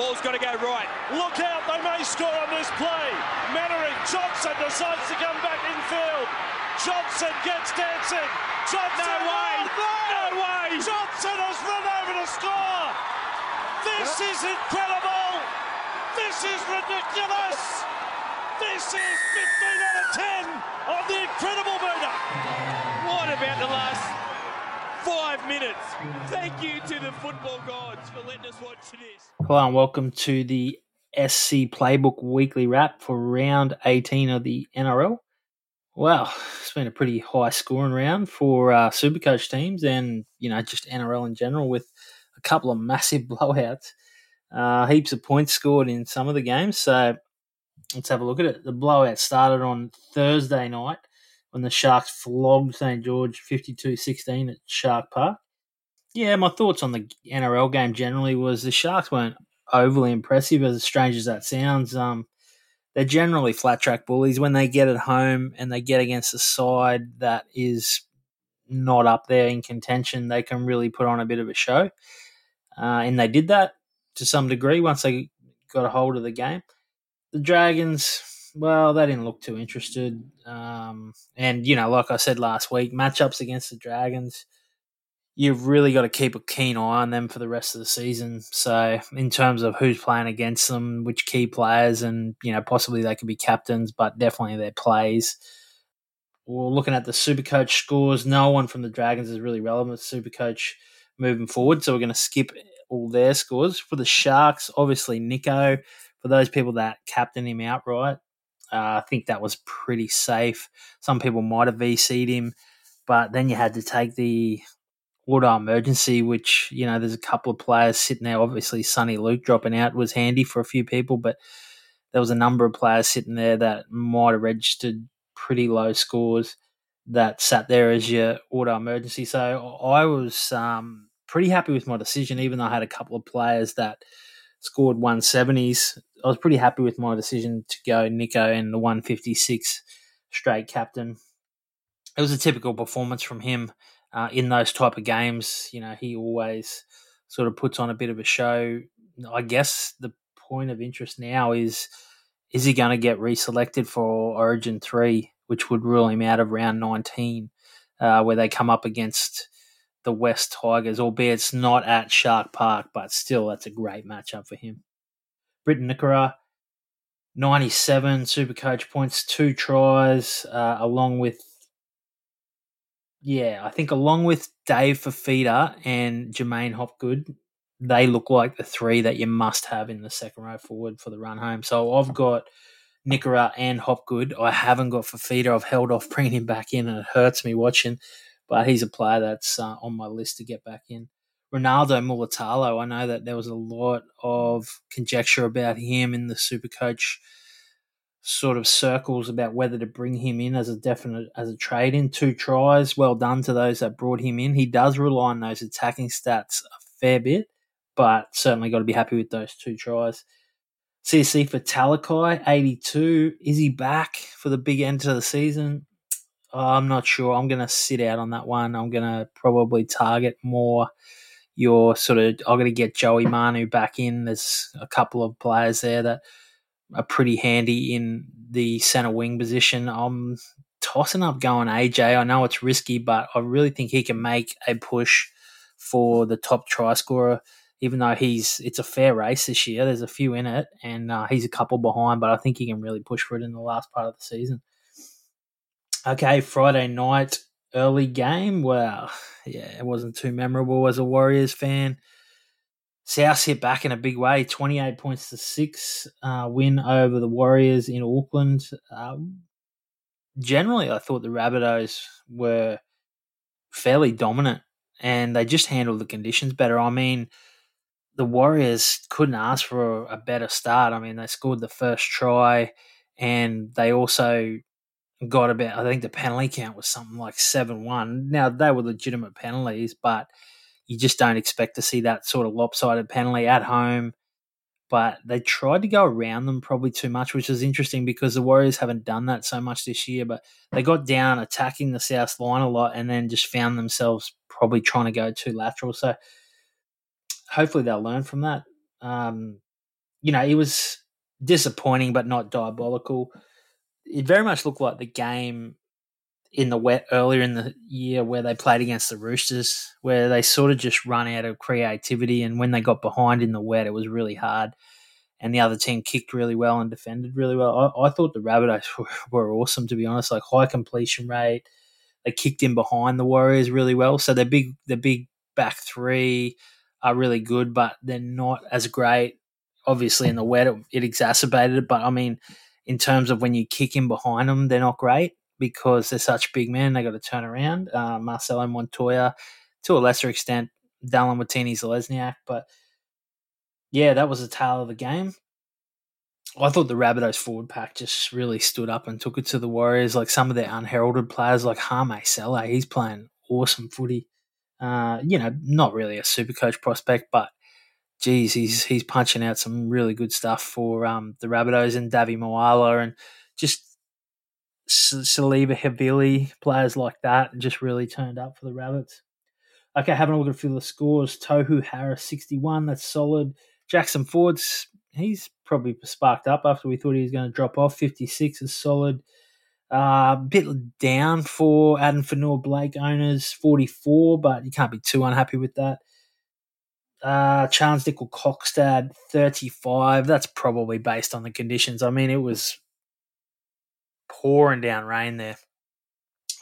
Ball's got to go right. Look out, they may score on this play. Mannering, Johnson decides to come back in field. Johnson gets dancing. Johnson, No way. No way! Johnson has run over to score. This is incredible. This is ridiculous. This is 15 out of 10 on the incredible meter. What about the last five minutes? Thank you to the football gods for letting us watch this. Hello and welcome to the SC Playbook Weekly Wrap for round 18 of the NRL. Well, it's been a pretty high scoring round for uh, Supercoach teams and, you know, just NRL in general with a couple of massive blowouts. Uh, heaps of points scored in some of the games. So let's have a look at it. The blowout started on Thursday night when the Sharks flogged St. George 52 16 at Shark Park. Yeah, my thoughts on the NRL game generally was the Sharks weren't overly impressive, as strange as that sounds. Um, they're generally flat track bullies when they get at home and they get against a side that is not up there in contention. They can really put on a bit of a show, uh, and they did that to some degree once they got a hold of the game. The Dragons, well, they didn't look too interested, um, and you know, like I said last week, matchups against the Dragons you've really got to keep a keen eye on them for the rest of the season. So, in terms of who's playing against them, which key players, and you know, possibly they could be captains, but definitely their plays. We're looking at the Supercoach scores. No one from the Dragons is really relevant to Supercoach moving forward, so we're going to skip all their scores. For the Sharks, obviously Nicho. For those people that captain him outright, uh, I think that was pretty safe. Some people might have VC'd him, but then you had to take the water emergency, which, you know, there's a couple of players sitting there. Obviously, Sonny Luke dropping out was handy for a few people, but there was a number of players sitting there that might have registered pretty low scores that sat there as your auto emergency. So I was um, pretty happy with my decision, even though I had a couple of players that scored 170s. I was pretty happy with my decision to go Nicho and the 156 straight captain. It was a typical performance from him uh, in those type of games. You know, he always sort of puts on a bit of a show. I guess the point of interest now is is he going to get reselected for Origin 3, which would rule him out of round 19, uh, where they come up against the West Tigers, albeit it's not at Shark Park, but still, that's a great matchup for him. Briton Nikora, 97 super coach points, two tries, uh, along with yeah, I think along with Dave Fifita and Jermaine Hopgood, they look like the three that you must have in the second row forward for the run home. So I've got Nikora and Hopgood. I haven't got Fifita. I've held off bringing him back in, and it hurts me watching. But he's a player that's uh, on my list to get back in. Ronaldo Mulitalo, I know that there was a lot of conjecture about him in the Supercoach sort of circles about whether to bring him in as a definite as a trade in. Two tries, well done to those that brought him in. He does rely on those attacking stats a fair bit, but certainly got to be happy with those two tries. Siosifa Talakai, 82. Is he back for the big end of the season? Oh, I'm not sure. I'm going to sit out on that one. I'm going to probably target more your sort of. I'm going to get Joey Manu back in. There's a couple of players there that are pretty handy in the center wing position. I'm tossing up going AJ. I know it's risky, but I really think he can make a push for the top try scorer. Even though he's, it's a fair race this year. There's a few in it, and uh, he's a couple behind, but I think he can really push for it in the last part of the season. Okay, Friday night early game. Well, yeah, it wasn't too memorable as a Warriors fan. South hit back in a big way, 28 points to six uh, win over the Warriors in Auckland. Um, generally, I thought the Rabbitohs were fairly dominant and they just handled the conditions better. I mean, the Warriors couldn't ask for a better start. I mean, they scored the first try and they also got about, I think the penalty count was something like 7 1. Now, they were legitimate penalties, but you just don't expect to see that sort of lopsided penalty at home. But they tried to go around them probably too much, which is interesting because the Warriors haven't done that so much this year. But they got down attacking the South line a lot and then just found themselves probably trying to go too lateral. So hopefully they'll learn from that. Um, you know, it was disappointing but not diabolical. It very much looked like the game in the wet earlier in the year where they played against the Roosters, where they sort of just run out of creativity. And when they got behind in the wet, it was really hard. And the other team kicked really well and defended really well. I, I thought the Rabbitohs were, were, awesome, to be honest. Like high completion rate, they kicked in behind the Warriors really well. So their big, their big back three are really good, but they're not as great. Obviously, in the wet, it, it exacerbated it. But I mean, in terms of when you kick in behind them, they're not great because they're such big men. They got to turn around. Uh, Marcelo Montoya, to a lesser extent, Dallin Watene-Zelezniak. But yeah, that was the tale of the game. I thought the Rabbitohs forward pack just really stood up and took it to the Warriors. Like some of their unheralded players, like Hame Sele, he's playing awesome footy. Uh, you know, not really a super coach prospect, but geez, he's he's punching out some really good stuff for um, the Rabbitohs and Davvy Moala and just Siliva Havili, players like that, just really turned up for the Rabbits. Okay, having a look at a few of the scores. Tohu Harris, 61. That's solid. Jackson Ford's, he's probably sparked up after we thought he was going to drop off. 56 is solid. A uh, bit down for Addin Fonua-Blake owners, 44, but you can't be too unhappy with that. Uh, Charnze Nicoll-Klokstad, 35. That's probably based on the conditions. I mean, it was pouring down rain there.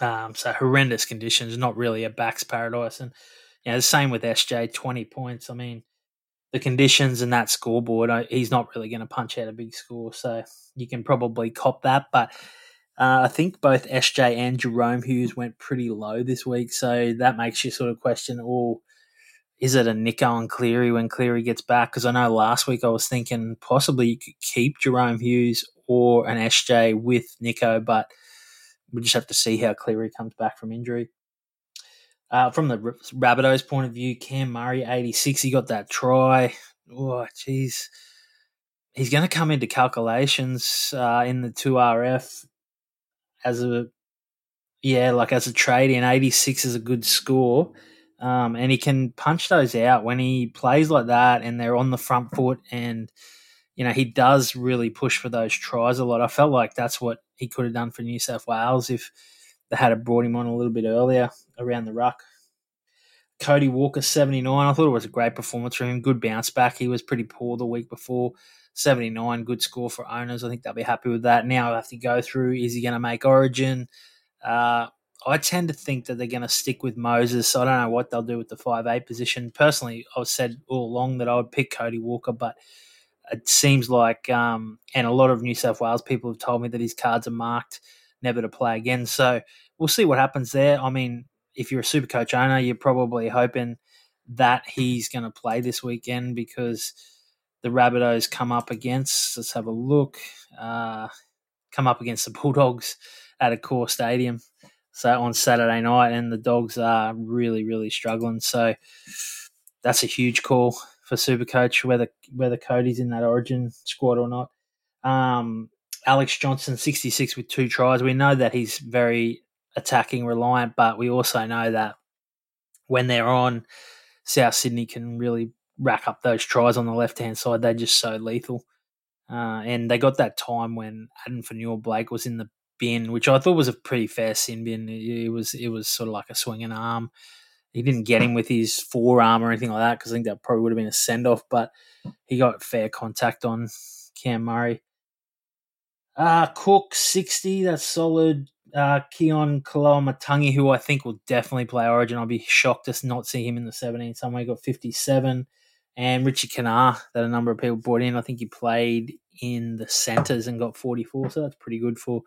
Um, so horrendous conditions, not really a back's paradise. And you know, the same with SJ, 20 points. I mean, the conditions and that scoreboard, he's not really going to punch out a big score. So you can probably cop that. But uh, I think both SJ and Jahrome Hughes went pretty low this week. So that makes you sort of question, oh, is it a Nicho and Cleary when Cleary gets back? Because I know last week I was thinking possibly you could keep Jahrome Hughes or an SJ with Nicho, but we just have to see how Cleary comes back from injury. Uh, from the Rabbitohs point of view, Cam Murray, 86, he got that try. Oh, jeez. He's going to come into calculations uh, in the 2RF as a, yeah, like as a trade in. 86 is a good score. Um, and he can punch those out when he plays like that and they're on the front foot and – you know, he does really push for those tries a lot. I felt like that's what he could have done for New South Wales if they had brought him on a little bit earlier around the ruck. Cody Walker, 79. I thought it was a great performance from him. Good bounce back. He was pretty poor the week before. 79, good score for owners. I think they'll be happy with that. Now I have to go through is he going to make Origin? Uh, I tend to think that they're going to stick with Moses. I don't know what they'll do with the five eight position. Personally, I've said all along that I would pick Cody Walker, but it seems like, um, and a lot of New South Wales people have told me that his cards are marked never to play again. So we'll see what happens there. I mean, if you're a super coach owner, you're probably hoping that he's going to play this weekend because the Rabbitohs come up against, let's have a look, uh, come up against the Bulldogs at Accor Stadium. So on Saturday night, and the Dogs are really, really struggling. So that's a huge call for Supercoach, whether whether Cody's in that Origin squad or not. Um, Alex Johnson, sixty six with two tries. We know that he's very attacking reliant, but we also know that when they're on, South Sydney can really rack up those tries on the left hand side. They're just so lethal. Uh, and they got that time when Addin Fonua-Blake was in the bin, which I thought was a pretty fair sin bin. It was it was sort of like a swinging arm he didn't get him with his forearm or anything like that because I think that probably would have been a send off, but he got fair contact on Cam Murray. Uh, Cook, 60, that's solid. Uh, Keaon Koloamatangi, who I think will definitely play Origin. I'll be shocked to not see him in the 17 somewhere. He got 57. And Richie Kennar, that a number of people brought in. I think he played in the centres and got 44. So that's pretty good for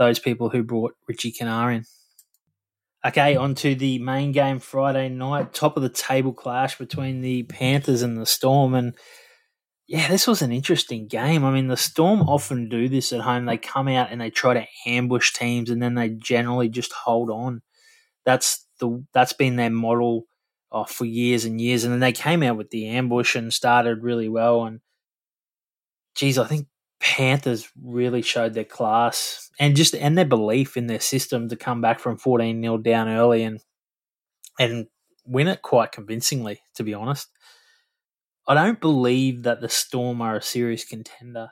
those people who brought Richie Kennar in. Okay, on to the main game Friday night. Top of the table clash between the Panthers and the Storm. And yeah, this was an interesting game. I mean, the Storm often do this at home. They come out and they try to ambush teams, and then they generally just hold on. That's the that's been their model oh, for years and years. And then they came out with the ambush and started really well. And geez, I think Panthers really showed their class and just and their belief in their system to come back from fourteen 0 down early and and win it quite convincingly. To be honest. I don't believe that the Storm are a serious contender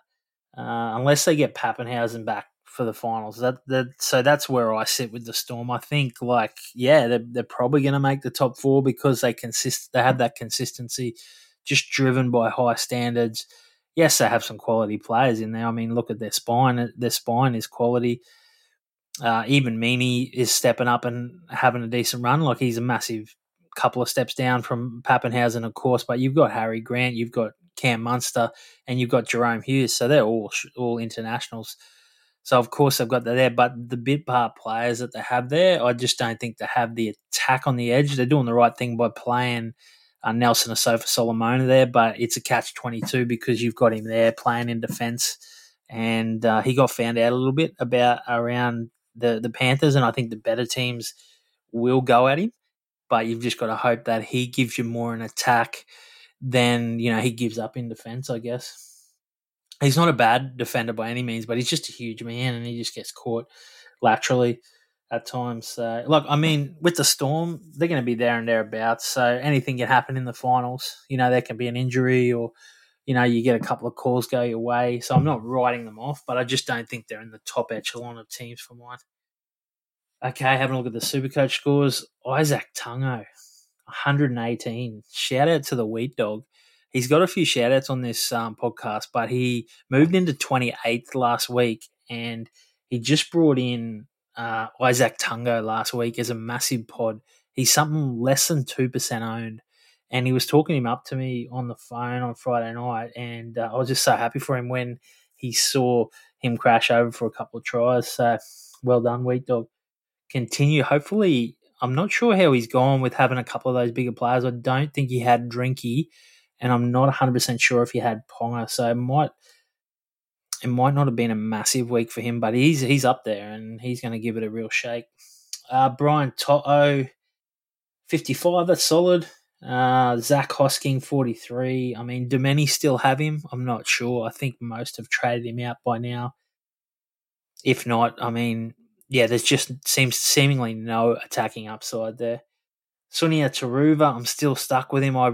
uh, unless they get Papenhuyzen back for the finals. That, that so that's where I sit with the Storm. I think like yeah, they're they're probably going to make the top four because they consist they have that consistency, just driven by high standards. Yes, they have some quality players in there. I mean, look at their spine. Their spine is quality. Uh, even Meaney is stepping up and having a decent run. Like he's a massive couple of steps down from Papenhuyzen, of course, but you've got Harry Grant, you've got Cam Munster, and you've got Jahrome Hughes. So they're all all internationals. So of course they've got that there, but the bit part players that they have there, I just don't think they have the attack on the edge. They're doing the right thing by playing uh, Nelson Asofa Solomona there, but it's a catch twenty two because you've got him there playing in defence, and uh, he got found out a little bit about around the the Panthers, and I think the better teams will go at him. But you've just got to hope that he gives you more in attack than you know he gives up in defense. I guess. He's not a bad defender by any means, but he's just a huge man, and he just gets caught laterally at times. So, look, I mean, with the Storm, they're going to be there and thereabouts. So anything can happen in the finals. You know, there can be an injury or. You know, you get a couple of calls go your way. So I'm not writing them off, but I just don't think they're in the top echelon of teams for mine. Okay, having a look at the Supercoach scores. Izack Tago, 118. Shout out to the Wheat Dog. He's got a few shout outs on this um, podcast, but he moved into 28th last week and he just brought in uh, Izack Tago last week as a massive pod. He's something less than 2% owned. And he was talking him up to me on the phone on Friday night. And uh, I was just so happy for him when he saw him crash over for a couple of tries. So well done, Wheat Dog continue. Hopefully, I'm not sure how he's gone with having a couple of those bigger players. I don't think he had Drinky, and I'm not 100% sure if he had Ponga. So it might it might not have been a massive week for him, but he's he's up there and he's going to give it a real shake. Uh, Brian To'o, 55, that's solid. Uh, Zac Hosking, 43. I mean, do many still have him? I'm not sure. I think most have traded him out by now. If not, I mean, yeah, there's just seems seemingly no attacking upside there. Sunia Turuva, I'm still stuck with him. I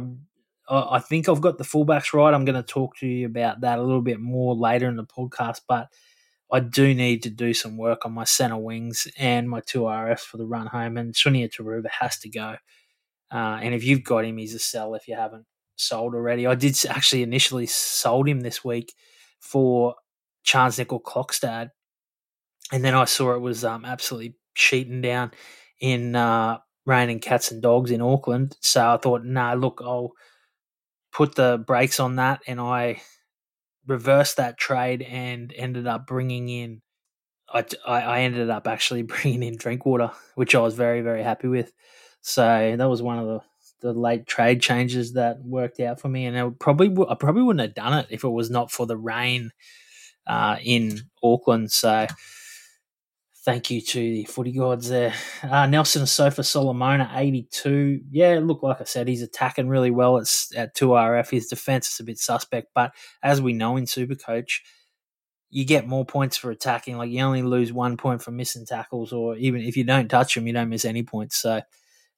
I think I've got the fullbacks right. I'm going to talk to you about that a little bit more later in the podcast, but I do need to do some work on my centre wings and my two RFs for the run home. And Sunia Turuva has to go. Uh, and if you've got him, he's a sell if you haven't sold already. I did actually initially sold him this week for Charnze Nicoll-Klokstad and then I saw it was um, absolutely sheeting down in uh, raining cats and dogs in Auckland. So I thought, no, nah, look, I'll put the brakes on that, and I reversed that trade and ended up bringing in. I, I ended up actually bringing in Drinkwater, which I was very very happy with. So that was one of the the late trade changes that worked out for me, and I probably I probably wouldn't have done it if it was not for the rain uh, in Auckland. So thank you to the footy gods there. Uh, Nelson Asofa Solomona, 82. Yeah, look, like I said, he's attacking really well at, at 2RF. His defense is a bit suspect, but as we know in Supercoach, you get more points for attacking. Like you only lose one point for missing tackles, or even if you don't touch him, you don't miss any points. So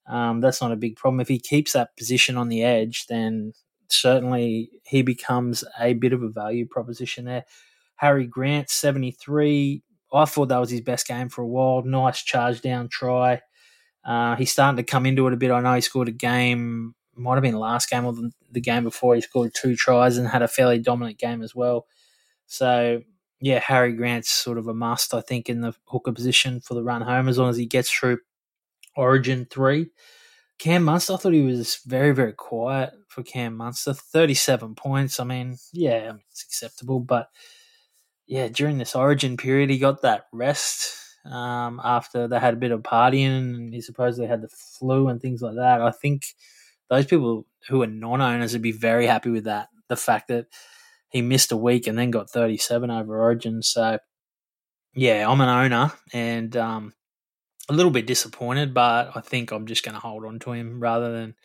um, that's not a big problem. If he keeps that position on the edge, then certainly he becomes a bit of a value proposition there. Harry Grant, 73. I thought that was his best game for a while. Nice charge down try. Uh, he's starting to come into it a bit. I know he scored a game, might have been last game or the, the game before. He scored two tries and had a fairly dominant game as well. So yeah, Harry Grant's sort of a must, I think, in the hooker position for the run home as long as he gets through Origin three. Cam Munster, I thought he was very, very quiet for Cam Munster. 37 points. I mean, yeah, it's acceptable. But yeah, during this origin period, he got that rest um, after they had a bit of partying and he supposedly had the flu and things like that. I think those people who are non owners would be very happy with that. The fact that he missed a week and then got 37 over origin. So, yeah, I'm an owner and um, a little bit disappointed, but I think I'm just going to hold on to him rather than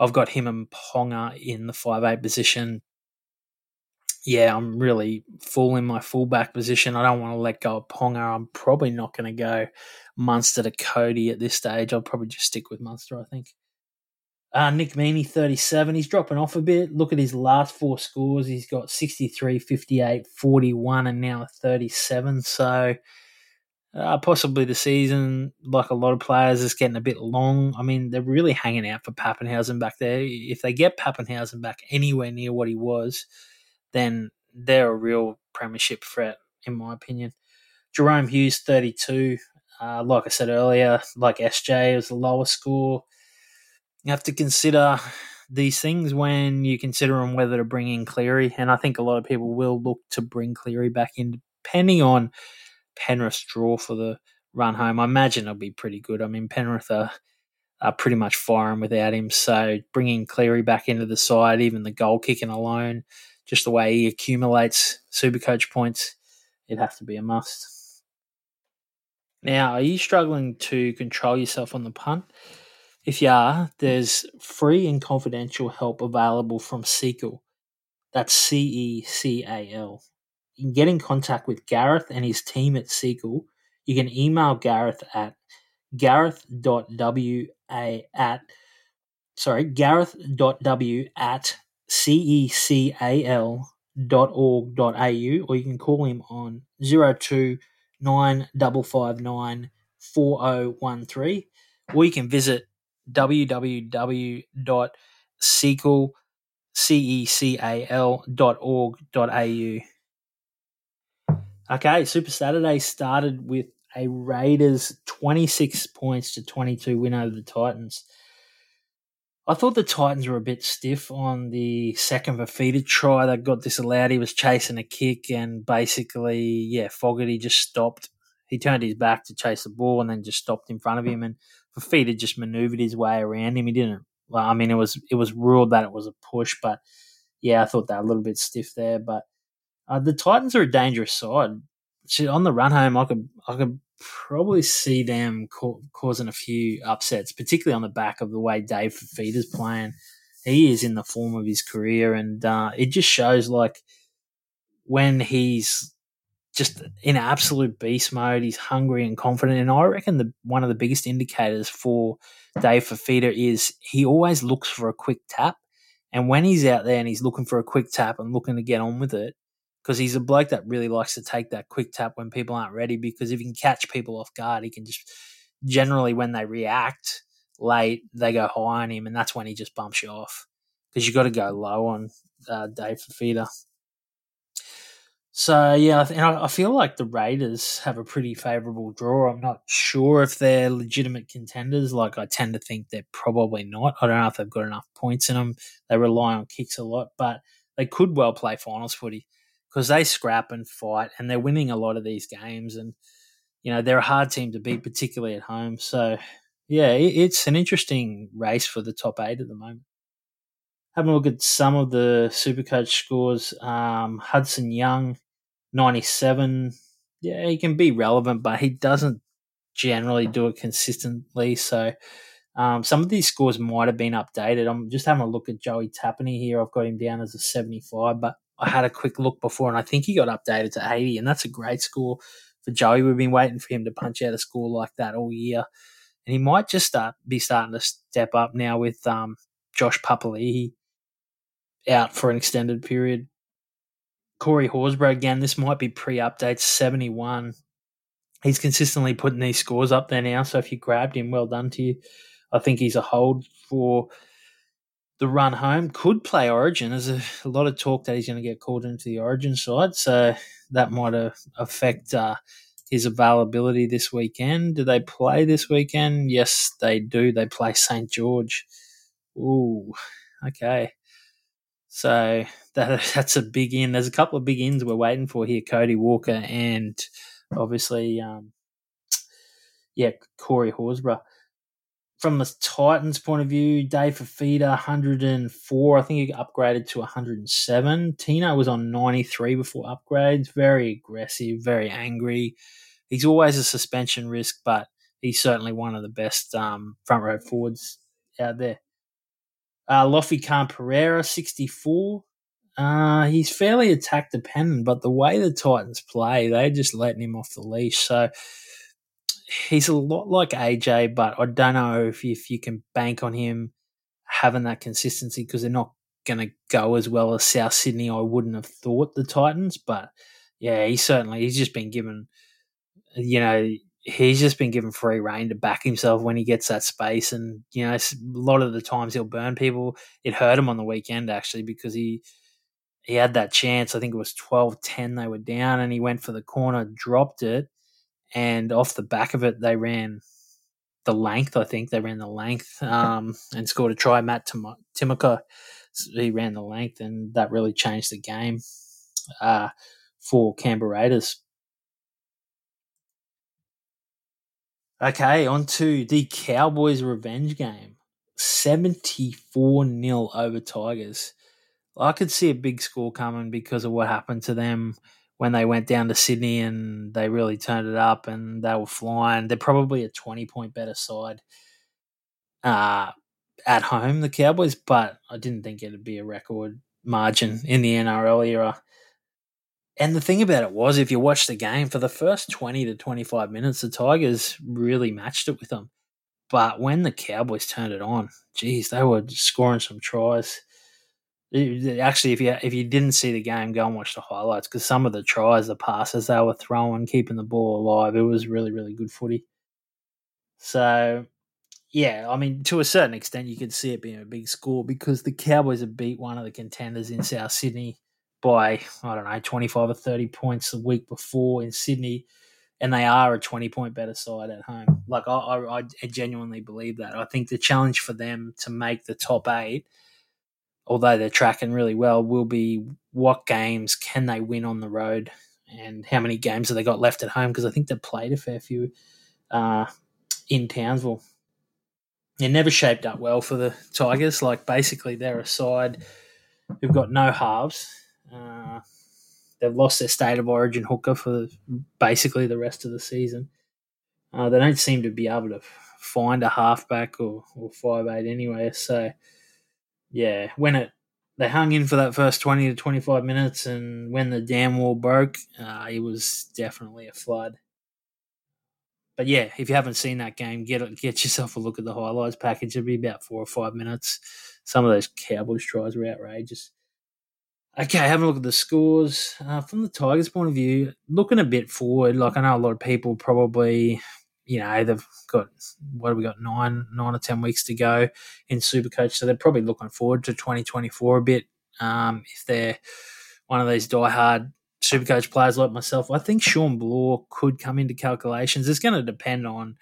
I've got him and Ponga in the five eight position. Yeah, I'm really full in my fullback position. I don't want to let go of Ponga. I'm probably not going to go Munster to Cody at this stage. I'll probably just stick with Munster, I think. Uh, Nick Meaney, 37. He's dropping off a bit. Look at his last four scores. He's got 63, 58, 41, and now 37. So uh, possibly the season, like a lot of players, is getting a bit long. I mean, they're really hanging out for Papenhuyzen back there. If they get Papenhuyzen back anywhere near what he was, then they're a real premiership threat, in my opinion. Jahrome Hughes, 32. Uh, like I said earlier, like SJ, was the lowest score. You have to consider these things when you consider on whether to bring in Cleary, and I think a lot of people will look to bring Cleary back in, depending on Penrith's draw for the run home. I imagine it'll be pretty good. I mean, Penrith are, are pretty much firing without him. So bringing Cleary back into the side, even the goal kicking alone, just the way he accumulates Supercoach points, it'd have to be a must. Now, are you struggling to control yourself on the punt? If you are, there's free and confidential help available from Cecal. That's C E C A L you can get in contact with Gareth and his team at Cecal. You can email Gareth at gareth.wa at sorry, gareth.w at cecal dot org dot au or you can call him on 02 4013 or you can visit www.cecal.org.au. Okay, Super Saturday started with a Raiders 26 points to 22 win over the Titans. I thought the Titans were a bit stiff on the second Fifita try that got disallowed. He was chasing a kick and basically, yeah, Fogarty just stopped. He turned his back to chase the ball and then just stopped in front of him. And Fifita just maneuvered his way around him. He didn't. Well, I mean, it was it was ruled that it was a push, but yeah, I thought that a little bit stiff there. But uh, the Titans are a dangerous side. On the run home, I could I could probably see them ca- causing a few upsets, particularly on the back of the way Dave Fifita's playing. He is in the form of his career, and uh, it just shows like when he's just in absolute beast mode. He's hungry and confident, and I reckon the one of the biggest indicators for Dave Fifita is he always looks for a quick tap. And when he's out there and he's looking for a quick tap and looking to get on with it, because he's a bloke that really likes to take that quick tap when people aren't ready. Because if he can catch people off guard, he can just generally when they react late, they go high on him, and that's when he just bumps you off. Because you've got to go low on uh, Dave Fifita. So yeah, and I feel like the Raiders have a pretty favourable draw. I'm not sure if they're legitimate contenders. Like I tend to think they're probably not. I don't know if they've got enough points in them. They rely on kicks a lot, but they could well play finals footy because they scrap and fight and they're winning a lot of these games and you know they're a hard team to beat particularly at home so yeah it's an interesting race for the top eight at the moment having a look at some of the supercoach scores um, hudson young 97 yeah he can be relevant but he doesn't generally do it consistently so um, some of these scores might have been updated. I'm just having a look at Joey Tapine here. I've got him down as a 75, but I had a quick look before, and I think he got updated to 80, and that's a great score for Joey. We've been waiting for him to punch out a score like that all year, and he might just start be starting to step up now with um, Josh Papali'i out for an extended period. Corey Horsburgh again. This might be pre-update 71. he's consistently putting these scores up there now. So if you grabbed him, well done to you. I think he's a hold for the run home. Could play Origin. There's a, a lot of talk that he's going to get called into the Origin side, so that might uh, affect uh, his availability this weekend. Do they play this weekend? Yes, they do. They play St George. Ooh, okay. So that that's a big in. There's a couple of big ins we're waiting for here. Cody Walker and obviously, um, yeah, Corey Horsburgh. From the Titans' point of view, Dave Fifita, 104. I think he upgraded to 107. Tino was on 93 before upgrades. Very aggressive, very angry. He's always a suspension risk, but he's certainly one of the best um, front row forwards out there. Uh, Lofi Khan Pereira, 64. Uh, he's fairly attack dependent, but the way the Titans play, they're just letting him off the leash. So he's a lot like AJ, but I don't know if if you can bank on him having that consistency because they're not going to go as well as South Sydney. I wouldn't have thought the Titans, but yeah, he certainly he's just been given, you know, he's just been given free reign to back himself when he gets that space, and you know, a lot of the times he'll burn people. It hurt him on the weekend actually because he he had that chance. I think it was 12-10 they were down, and he went for the corner, dropped it, and off the back of it, they ran the length. I think they ran the length um, and scored a try. Matt Tim- he ran the length, and that really changed the game uh, for Canberra Raiders. Okay, on to the Cowboys revenge game. 74 0 over Tigers. I could see a big score coming because of what happened to them when they went down to Sydney and they really turned it up and they were flying. They're probably a 20 point better side uh, at home, the Cowboys, but I didn't think it'd be a record margin in the NRL era. And the thing about it was, if you watch the game for the first 20 to 25 minutes, the Tigers really matched it with them. But when the Cowboys turned it on, geez, they were scoring some tries. Actually, if you if you didn't see the game, go and watch the highlights because some of the tries, the passes they were throwing, keeping the ball alive, it was really really good footy. So, yeah, I mean, to a certain extent, you could see it being a big score because the Cowboys have beat one of the contenders in South Sydney by I don't know twenty five or thirty points the week before in Sydney, and they are a twenty point better side at home. Like I, I, I genuinely believe that. I think the challenge for them to make the top eight although they're tracking really well, will be what games can they win on the road and how many games have they got left at home? Because I think they've played a fair few uh, in Townsville. It never shaped up well for the Tigers. Like basically, they're a side who've got no halves. Uh, they've lost their state of origin hooker for basically the rest of the season. Uh, they don't seem to be able to find a halfback or, or five eight anyway. So yeah, when it they hung in for that first twenty to twenty five minutes, and when the dam wall broke, uh, it was definitely a flood. But yeah, if you haven't seen that game, get get yourself a look at the highlights package. It'll be about four or five minutes. Some of those Cowboys tries were outrageous. Okay, have a look at the scores uh, from the Tigers' point of view. Looking a bit forward, like I know a lot of people probably you know they've got what have we got nine nine or ten weeks to go in Supercoach, so they're probably looking forward to 2024 a bit. Um, if they're one of these diehard Supercoach players like myself, I think Shawn Blore could come into calculations. It's going to depend on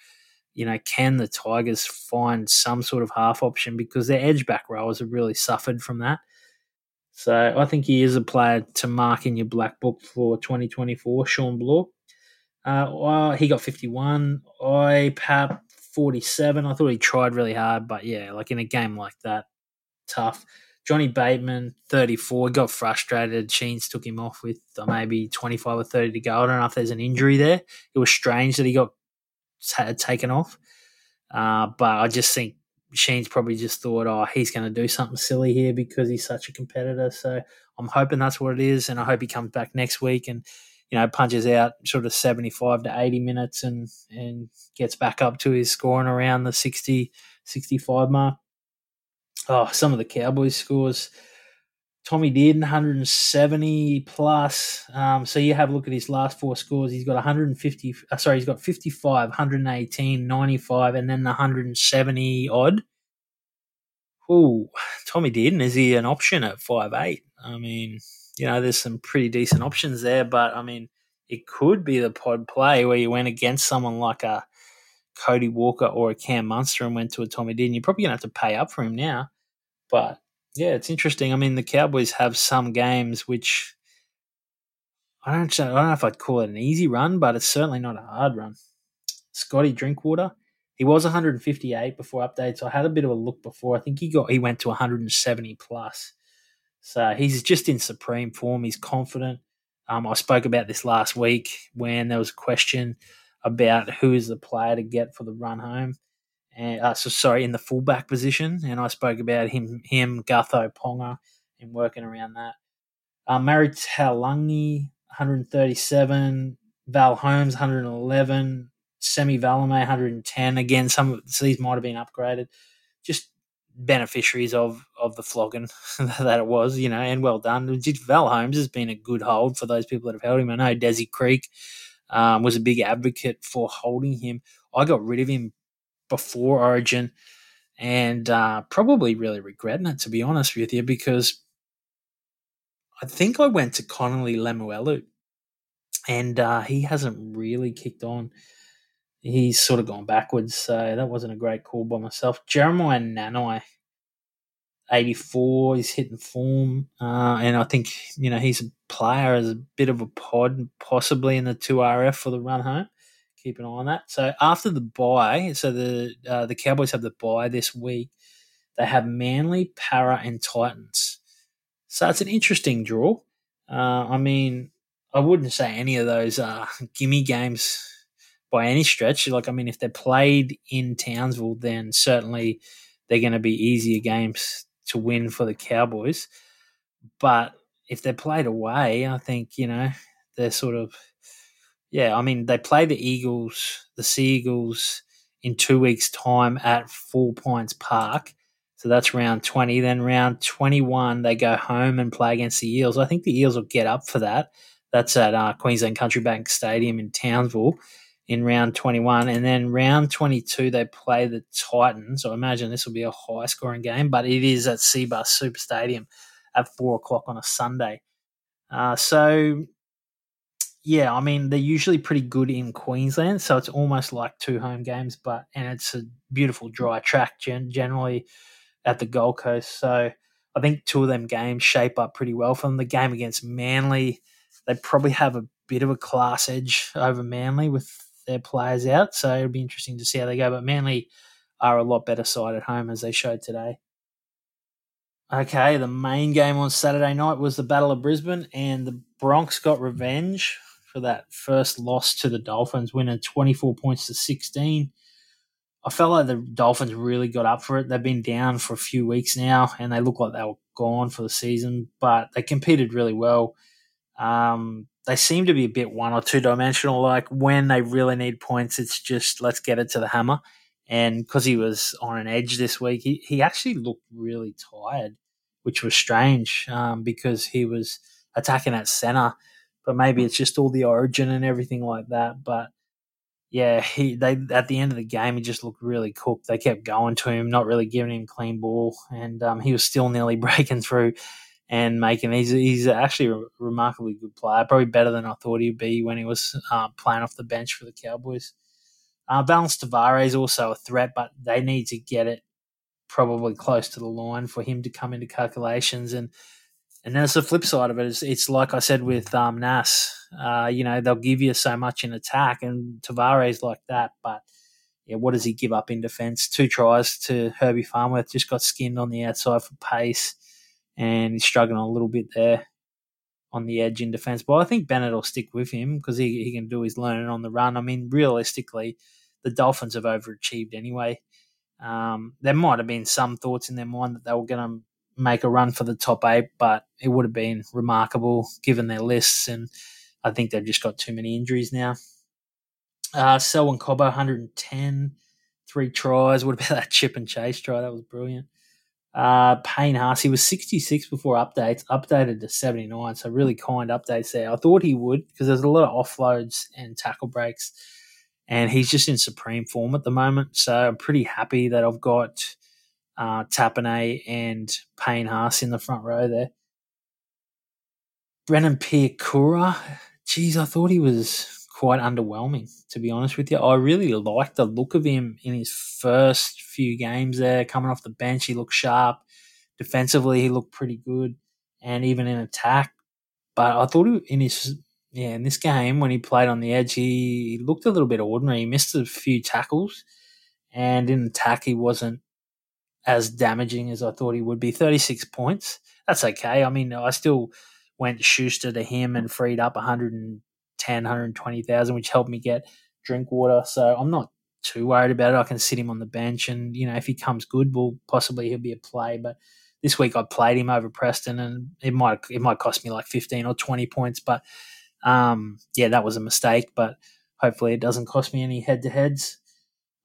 you know can the Tigers find some sort of half option because their edge back rowers have really suffered from that. So I think he is a player to mark in your black book for 2024, Shawn Blore. Uh, well, he got 51. I Pap 47. I thought he tried really hard, but yeah, like in a game like that, tough. Johnny Bateman, 34, got frustrated. Sheens took him off with uh, maybe 25 or 30 to go. I don't know if there's an injury there. It was strange that he got t- taken off. Uh, but I just think Sheens probably just thought, oh, he's going to do something silly here because he's such a competitor. So I'm hoping that's what it is. And I hope he comes back next week and you know, punches out sort of 75 to 80 minutes and, and gets back up to his scoring around the 60, 65 mark. Oh, some of the Cowboys scores Tommy Dearden, 170 plus. Um, so you have a look at his last four scores. He's got 150, uh, sorry, he's got 55, 118, 95, and then the 170 odd. Oh, Tommy Dearden, is he an option at five eight? I mean, you know, there's some pretty decent options there, but I mean, it could be the pod play where you went against someone like a Cody Walker or a Cam Munster and went to a Tommy Dearden. You're probably going to have to pay up for him now. But yeah, it's interesting. I mean, the Cowboys have some games which I don't, I don't know if I'd call it an easy run, but it's certainly not a hard run. Scotty Drinkwater, he was 158 before update, so I had a bit of a look before. I think he got he went to 170 plus. So he's just in supreme form. He's confident. Um, I spoke about this last week when there was a question about who is the player to get for the run home, and uh, so sorry in the fullback position, and I spoke about him, him Gutho Ponga, and working around that. Uh, Murray Taulagi, 137, Val Holmes, 111, Semi Valemei, 110. Again, some of these might have been upgraded. Beneficiaries of of the flogging that it was, you know, and well done. Val Holmes has been a good hold for those people that have held him. I know Desi Creek um, was a big advocate for holding him. I got rid of him before Origin and uh, probably really regretting it, to be honest with you, because I think I went to Connelly Lemuelu and uh, he hasn't really kicked on he's sort of gone backwards. So that wasn't a great call by myself. Jeremiah Nanai, 84, he's hitting form. Uh, and I think, you know, he's a player as a bit of a pod, possibly in the 2RF for the run home. Keep an eye on that. So after the bye, so the uh, the Cowboys have the bye this week. They have Manly, Parra, and Titans. So it's an interesting draw. Uh, I mean, I wouldn't say any of those are gimme games by any stretch. Like, I mean, if they're played in Townsville, then certainly they're going to be easier games to win for the Cowboys. But if they're played away, I think, you know, they're sort of, yeah, I mean, they play the Eagles, the Seagulls in two weeks' time at Four Pines Park. So that's round 20. Then round 21, they go home and play against the Eels. I think the Eels will get up for that. That's at uh, Queensland Country Bank Stadium in Townsville in round 21. And then round 22, they play the Titans. I imagine this will be a high scoring game, but it is at Cbus Super Stadium at four o'clock on a Sunday. Uh, so, yeah, I mean, they're usually pretty good in Queensland. So it's almost like two home games, but, and it's a beautiful dry track gen- generally at the Gold Coast. So I think two of them games shape up pretty well for them. The game against Manly, they probably have a bit of a class edge over Manly with their players out. So it'll be interesting to see how they go. But Manly are a lot better side at home as they showed today. Okay, the main game on Saturday night was the Battle of Brisbane, and the Broncos got revenge for that first loss to the Dolphins, winning 24 points to 16. I felt like the Dolphins really got up for it. They've been down for a few weeks now, and they look like they were gone for the season, but they competed really well. Um, they seem to be a bit one or two dimensional. Like when they really need points, it's just let's get it to the hammer. And because he was on an edge this week, he, he actually looked really tired, which was strange um, because he was attacking at center. But maybe it's just all the origin and everything like that. But yeah, he they at the end of the game he just looked really cooked. They kept going to him, not really giving him clean ball, and um, he was still nearly breaking through and making. He's he's actually a remarkably good player, probably better than I thought he'd be when he was uh, playing off the bench for the Cowboys. Uh, Valynce Te Whare is also a threat, but they need to get it probably close to the line for him to come into calculations. And and then it's the flip side of it. It's, it's like I said with um, Nas. Uh, you know they'll give you so much in attack, and Te Whare's like that, but. Yeah, what does he give up in defence? Two tries to Herbie Farnworth, just got skinned on the outside for pace and he's struggling a little bit there on the edge in defence. But I think Bennett will stick with him because he, he can do his learning on the run. I mean, realistically, the Dolphins have overachieved anyway. Um, there might have been some thoughts in their mind that they were going to make a run for the top eight, but it would have been remarkable given their lists. And I think they've just got too many injuries now. Uh, Selwyn Cobbo, 110, three tries. What about that chip and chase try? That was brilliant. Uh, Payne Haas, he was 66 before updates, updated to 79. So really kind updates there. I thought he would because there's a lot of offloads and tackle breaks, and he's just in supreme form at the moment. So I'm pretty happy that I've got uh, and Payne Haas in the front row there. Brendan Piakura, geez, I thought he was quite underwhelming, to be honest with you. I really liked the look of him in his first few games there. Coming off the bench, he looked sharp. Defensively, he looked pretty good. And even in attack. But I thought in his yeah, in this game when he played on the edge, he looked a little bit ordinary. He missed a few tackles, and in attack, he wasn't as damaging as I thought he would be. 36 points. That's okay. I mean, I still went Schuster to him and freed up 110, 120,000, which helped me get Drinkwater. So I'm not too worried about it. I can sit him on the bench, and you know, if he comes good, well, possibly he'll be a play. But this week I played him over Preston, and it might it might cost me like 15 or 20 points. But um, yeah, that was a mistake. But hopefully, it doesn't cost me any head to heads.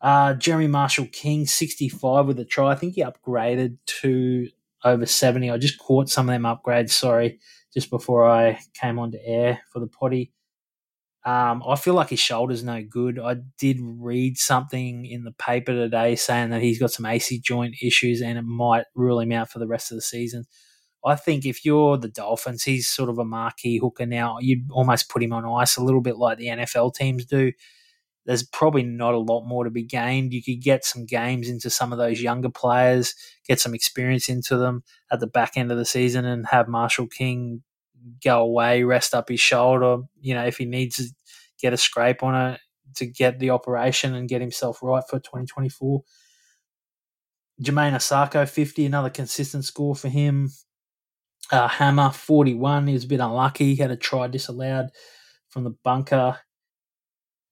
Uh, Jeremy Marshall King, 65 with a try. I think he upgraded to over 70. I just caught some of them upgrades, sorry, just before I came onto air for the potty. Um, I feel like his shoulder's no good. I did read something in the paper today saying that he's got some AC joint issues and it might rule him out for the rest of the season. I think if you're the Dolphins, he's sort of a marquee hooker now. You'd almost put him on ice a little bit like the NFL teams do there's probably not a lot more to be gained. You could get some games into some of those younger players, get some experience into them at the back end of the season, and have Marshall King go away, rest up his shoulder. You know, if he needs to get a scrape on it to get the operation and get himself right for 2024. Jamayne Isaako, 50, another consistent score for him. Uh, Hammer, 41. He was a bit unlucky. He had a try disallowed from the bunker.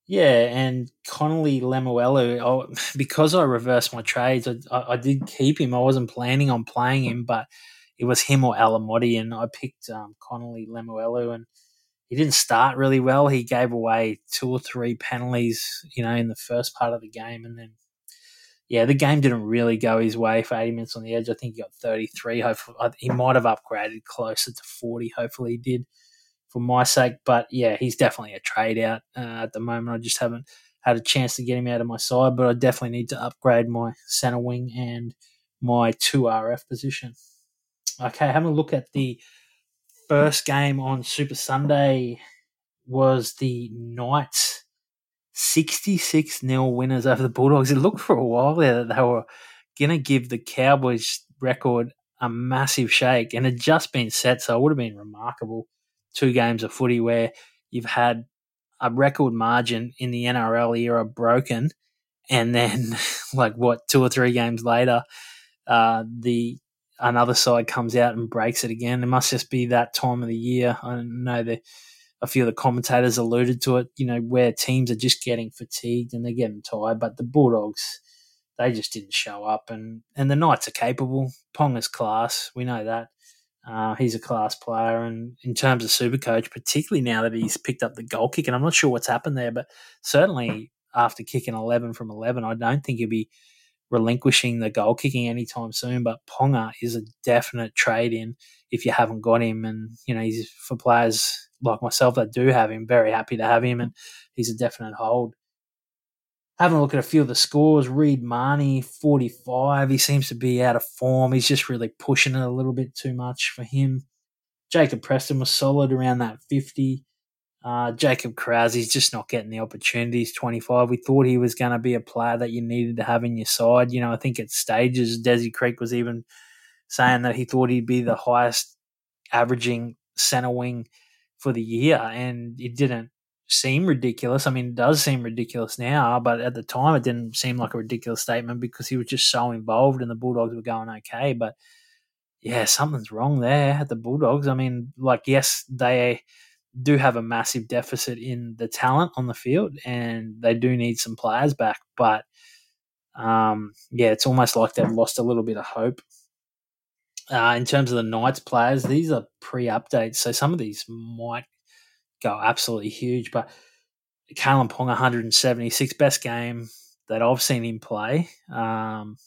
Yeah, and Connelly Lemuelu, oh, because I reversed my trades, I, I, I, did keep him. I wasn't planning on playing him, but it was him or Alamoti, and I picked um, Connelly Lemuelu, and he didn't start really well. He gave away two or three penalties, you know, in the first part of the game, and then yeah, the game didn't really go his way for 80 minutes on the edge. I think he got 33. Hopefully, he might have upgraded closer to 40. Hopefully, he did for my sake. But yeah, he's definitely a trade out uh, at the moment. I just haven't had a chance to get him out of my side, but I definitely need to upgrade my center wing and my 2RF position. Okay, having a look at the first game on Super Sunday was the Knights 66 0 winners over the Bulldogs. It looked for a while there that they were going to give the Cowboys record a massive shake and had just been set, so it would have been remarkable two games of footy where you've had a record margin in the NRL era broken, and then like what two or three games later, uh, the another side comes out and breaks it again. It must just be that time of the year. I know that a few of the commentators alluded to it. You know where teams are just getting fatigued and they're getting tired, but the Bulldogs. They just didn't show up, and, and the Knights are capable. Ponga's class, we know that. Uh, he's a class player, and in terms of super coach, particularly now that he's picked up the goal kick, and I'm not sure what's happened there, but certainly after kicking 11 from 11, I don't think he'll be relinquishing the goal kicking anytime soon. But Ponga is a definite trade in if you haven't got him, and you know he's for players like myself that do have him, very happy to have him, and he's a definite hold having a look at a few of the scores, Reed Mahoney, 45. He seems to be out of form. He's just really pushing it a little bit too much for him. Jacob Preston was solid around that 50. Uh, Jacob Kiraz, he's just not getting the opportunities. 25. We thought he was going to be a player that you needed to have in your side. You know, I think at stages, Desi Creek was even saying that he thought he'd be the highest averaging center wing for the year, and it didn't seem ridiculous. I mean, it does seem ridiculous now, but at the time it didn't seem like a ridiculous statement because he was just so involved and the Bulldogs were going okay. But yeah, something's wrong there at the Bulldogs. I mean, like, yes, they do have a massive deficit in the talent on the field and they do need some players back, but um, yeah, it's almost like they've lost a little bit of hope. Uh, in terms of the Knights players, these are pre updates, so some of these might go absolutely huge. But Kalyn Ponga, 176, best game that I've seen him play. Um,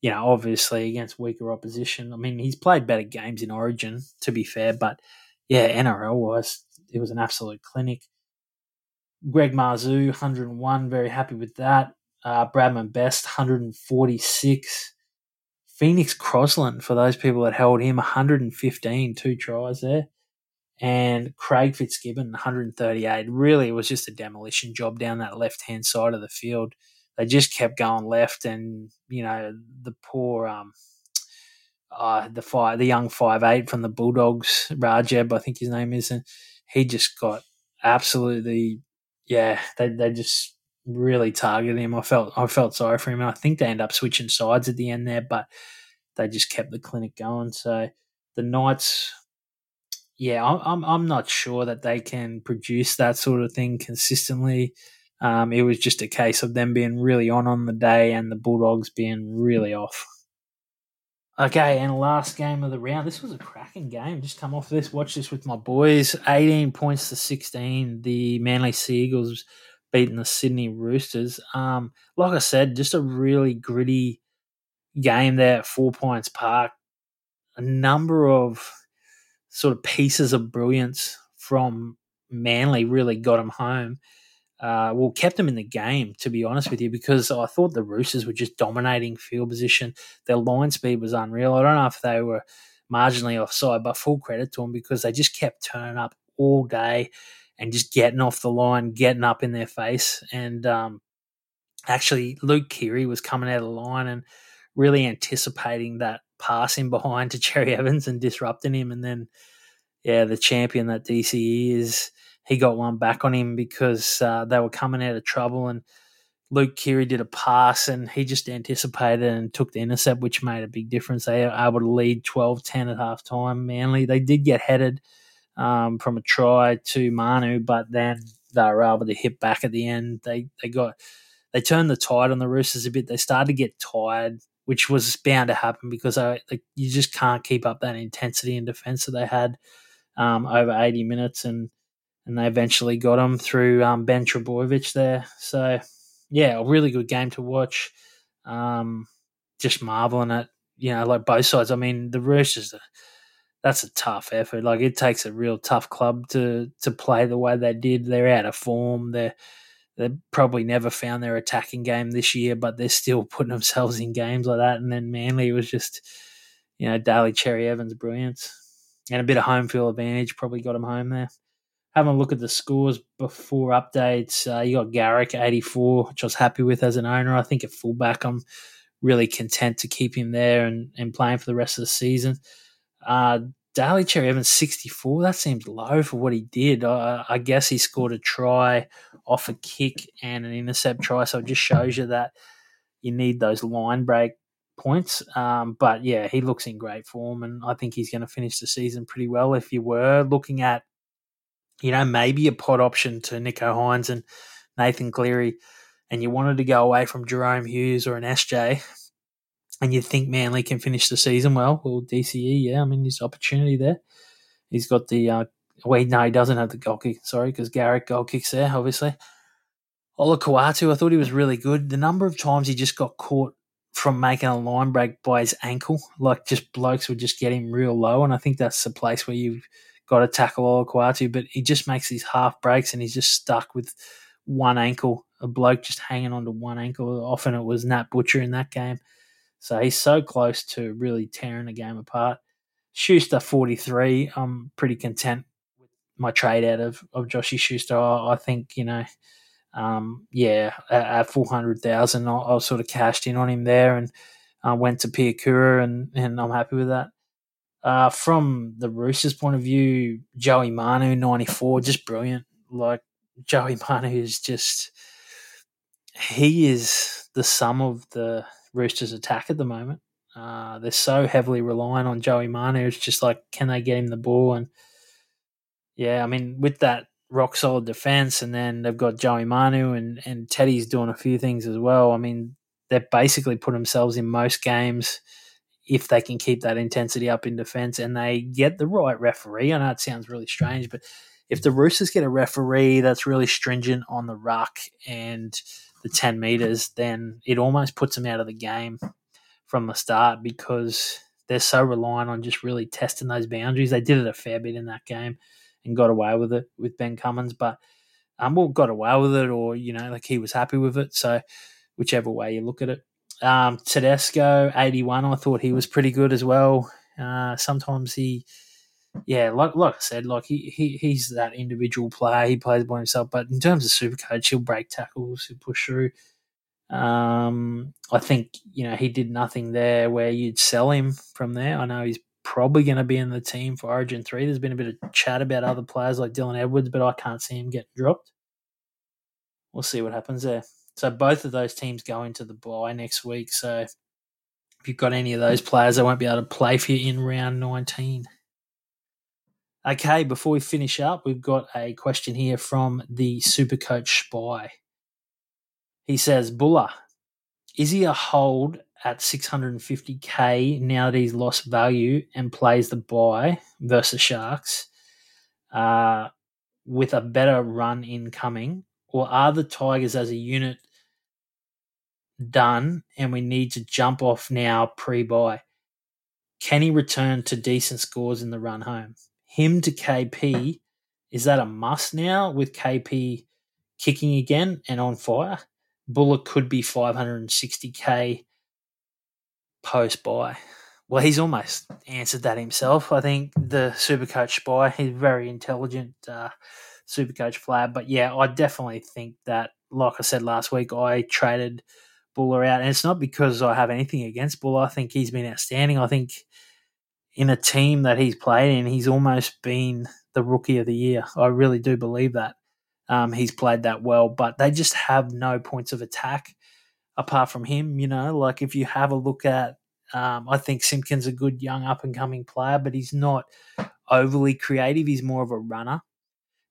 you know, obviously against weaker opposition. I mean, he's played better games in Origin, to be fair, but yeah, NRL was it was an absolute clinic. Greg Marzhew, 101, very happy with that. Uh, Bradman Best, 146. Phoenix Crossland, for those people that held him, 115, two tries there. And Craig Fitzgibbon, 138. Really, it was just a demolition job down that left hand side of the field. They just kept going left, and you know the poor um, uh, the five, the young five eight from the Bulldogs, Rajab, I think his name is, and he just got absolutely, yeah, they they just really targeted him. I felt I felt sorry for him. And I think they end up switching sides at the end there, but they just kept the clinic going. So the Knights, yeah, I'm I'm not sure that they can produce that sort of thing consistently. Um, it was just a case of them being really on on the day and the Bulldogs being really off. Okay, and last game of the round. This was a cracking game. Just come off this, watch this with my boys. 18 points to 16. The Manly Sea Eagles beating the Sydney Roosters. Um, like I said, just a really gritty game there at Four Pines Park. A number of sort of pieces of brilliance from Manly really got them home. Uh, well, kept them in the game, to be honest with you, because I thought the Roosters were just dominating field position. Their line speed was unreal. I don't know if they were marginally offside, but full credit to them because they just kept turning up all day and just getting off the line, getting up in their face. And um, actually, Luke Keary was coming out of the line and really anticipating that passing behind to Cherry Evans and disrupting him. And then, yeah, the champion that DCE is, he got one back on him because uh, they were coming out of trouble. And Luke Keary did a pass and he just anticipated and took the intercept, which made a big difference. They were able to lead 12 10 at half time. Manly, they did get headed um, from a try to Manu, but then they were able to hit back at the end. They they got they turned the tide on the Roosters a bit. They started to get tired, which was bound to happen because you just can't keep up that intensity and defence that they had um, over eighty minutes, and and they eventually got them through um, Ben Trbojevic there. So yeah, a really good game to watch. Um, just marveling at you know like both sides. I mean the Roosters. That's a tough effort. Like it takes a real tough club to to play the way they did. They're out of form. They're they probably never found their attacking game this year, but they're still putting themselves in games like that. And then Manly was just, you know, Daly Cherry Evans' brilliance and a bit of home field advantage probably got them home there. Having a look at the scores before updates, uh, you got Garrick 84, which I was happy with as an owner. I think at fullback, I'm really content to keep him there and, and playing for the rest of the season. Uh, Daly Cherry Evans 64. That seems low for what he did. I, I, guess he scored a try off a kick and an intercept try, so it just shows you that you need those line break points. Um, but yeah, he looks in great form, and I think he's going to finish the season pretty well. If you were looking at, you know, maybe a pot option to Nicho Hynes and Nathan Cleary, and you wanted to go away from Jahrome Hughes or an SJ, and you think Manly can finish the season well, well, DCE, yeah, I mean, there's opportunity there. He's got the, uh, wait, no, he doesn't have the goal kick, sorry, because Garrick goal kicks there, obviously. Olakau'atu, I thought he was really good. The number of times he just got caught from making a line break by his ankle, like just blokes would just get him real low, and I think that's the place where you've got to tackle Olakau'atu, but he just makes these half breaks and he's just stuck with one ankle, a bloke just hanging onto one ankle. Often it was Nat Butcher in that game. So he's so close to really tearing the game apart. Schuster 43. I'm pretty content with my trade out of, of Joshy Schuster. I, I think, you know, um, yeah, at, at 400,000, I, I sort of cashed in on him there and uh, went to Piakura and, and I'm happy with that. Uh, from the Roosters' point of view, Joey Manu, 94, just brilliant. Like, Joey Manu is just, he is the sum of the Roosters' attack at the moment. Uh, they're so heavily reliant on Joey Manu. It's just like, can they get him the ball? And yeah, I mean, with that rock solid defense, and then they've got Joey Manu and and Teddy's doing a few things as well. I mean, they've basically put themselves in most games if they can keep that intensity up in defense and they get the right referee. I know it sounds really strange, but if the Roosters get a referee that's really stringent on the ruck and the 10 meters, then it almost puts them out of the game from the start because they're so reliant on just really testing those boundaries. They did it a fair bit in that game and got away with it with Ben Cummins, but um, got away with it, or you know, like he was happy with it. So, whichever way you look at it. Um, Tedesco, eighty-one. I thought he was pretty good as well. Uh, sometimes he, yeah, like like I said, like he, he he's that individual player. He plays by himself, but in terms of super coach, he'll break tackles, he'll push through. Um, I think you know he did nothing there where you'd sell him from there. I know he's probably going to be in the team for Origin three. There's been a bit of chat about other players like Dylan Edwards, but I can't see him getting dropped. We'll see what happens there. So both of those teams go into the bye next week. So if you've got any of those players, they won't be able to play for you in round 19. Okay, before we finish up, we've got a question here from the Supercoach Spy. He says, Bula, is he a hold at 650k now that he's lost value and plays the bye versus Sharks uh, with a better run incoming? Or are the Tigers as a unit done and we need to jump off now pre bye? Can he return to decent scores in the run home? Him to KP, is that a must now with KP kicking again and on fire? Bula could be 560k post bye. Well, he's almost answered that himself. I think the Supercoach spy, he's very intelligent uh, Supercoach player. But yeah, I definitely think that, like I said last week, I traded Bula out. And it's not because I have anything against Bula. I think he's been outstanding. I think in a team that he's played in, he's almost been the rookie of the year. I really do believe that. Um, he's played that well, but they just have no points of attack apart from him. You know, like if you have a look at, um, I think Simpkin's a good young up and coming player, but he's not overly creative. He's more of a runner.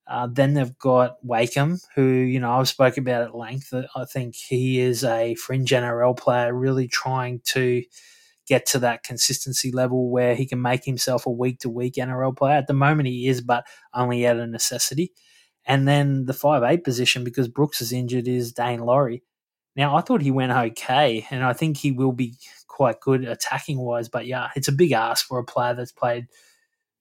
Uh, then they've got Wakeham, who you know I've spoken about at length. I think he is a fringe NRL player, really trying to get to that consistency level where he can make himself a week to week NRL player. At the moment, he is, but only out of necessity. And then the five eight position, because Brooks is injured, is Daine Laurie. Now, I thought he went okay, and I think he will be quite good attacking wise. But yeah, it's a big ask for a player that's played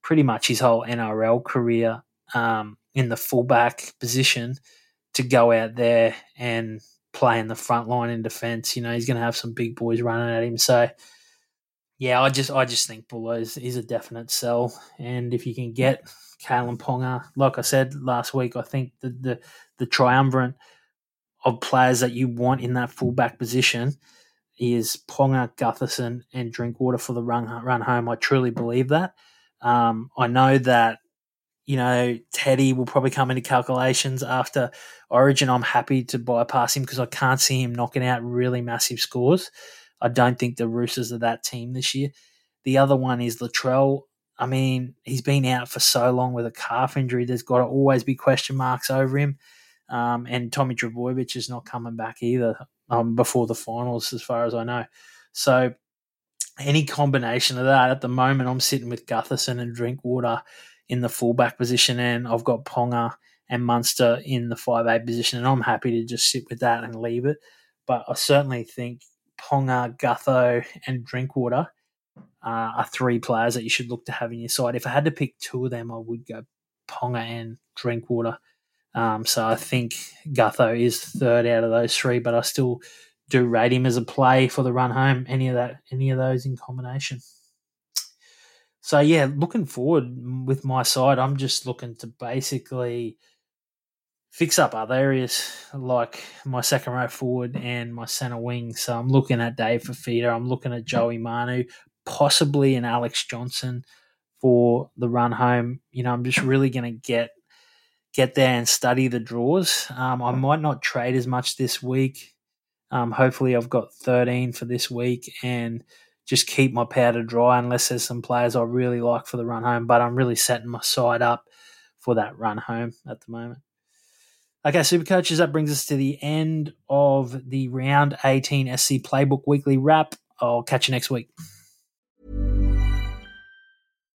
pretty much his whole NRL career um, in the fullback position to go out there and play in the front line in defence. You know, he's going to have some big boys running at him. So, yeah, I just I just think Bula is, is a definite sell. And if you can get Kalyn Ponga. Like I said last week, I think the, the, the triumvirate of players that you want in that fullback position is Ponga, Gutherson, and Drinkwater for the run run home. I truly believe that. Um, I know that you know Teddy will probably come into calculations after Origin. I'm happy to bypass him because I can't see him knocking out really massive scores. I don't think the Roosters are that team this year. The other one is Latrell. I mean, he's been out for so long with a calf injury. There's got to always be question marks over him. Um, and Tommy Trbojevic is not coming back either um, before the finals, as far as I know. So, any combination of that at the moment, I'm sitting with Gutherson and Drinkwater in the fullback position, and I've got Ponga and Munster in the five eight position, and I'm happy to just sit with that and leave it. But I certainly think Ponga, Gutho, and Drinkwater uh, are three players that you should look to have in your side. If I had to pick two of them, I would go Ponga and Drinkwater. Um, so I think Gutho is third out of those three, but I still do rate him as a play for the run home. Any of that, any of those in combination. So yeah, looking forward with my side, I'm just looking to basically fix up other areas like my second row forward and my centre wing. So I'm looking at Dave Fifita, I'm looking at Joey Manu, possibly an Alex Johnson for the run home. You know, I'm just really going to get get there and study the draws. Um, I might not trade as much this week. Um, hopefully, I've got 13 for this week and just keep my powder dry unless there's some players I really like for the run home. But I'm really setting my side up for that run home at the moment. Okay, super coaches, that brings us to the end of the round 18 SC Playbook weekly wrap. I'll catch you next week.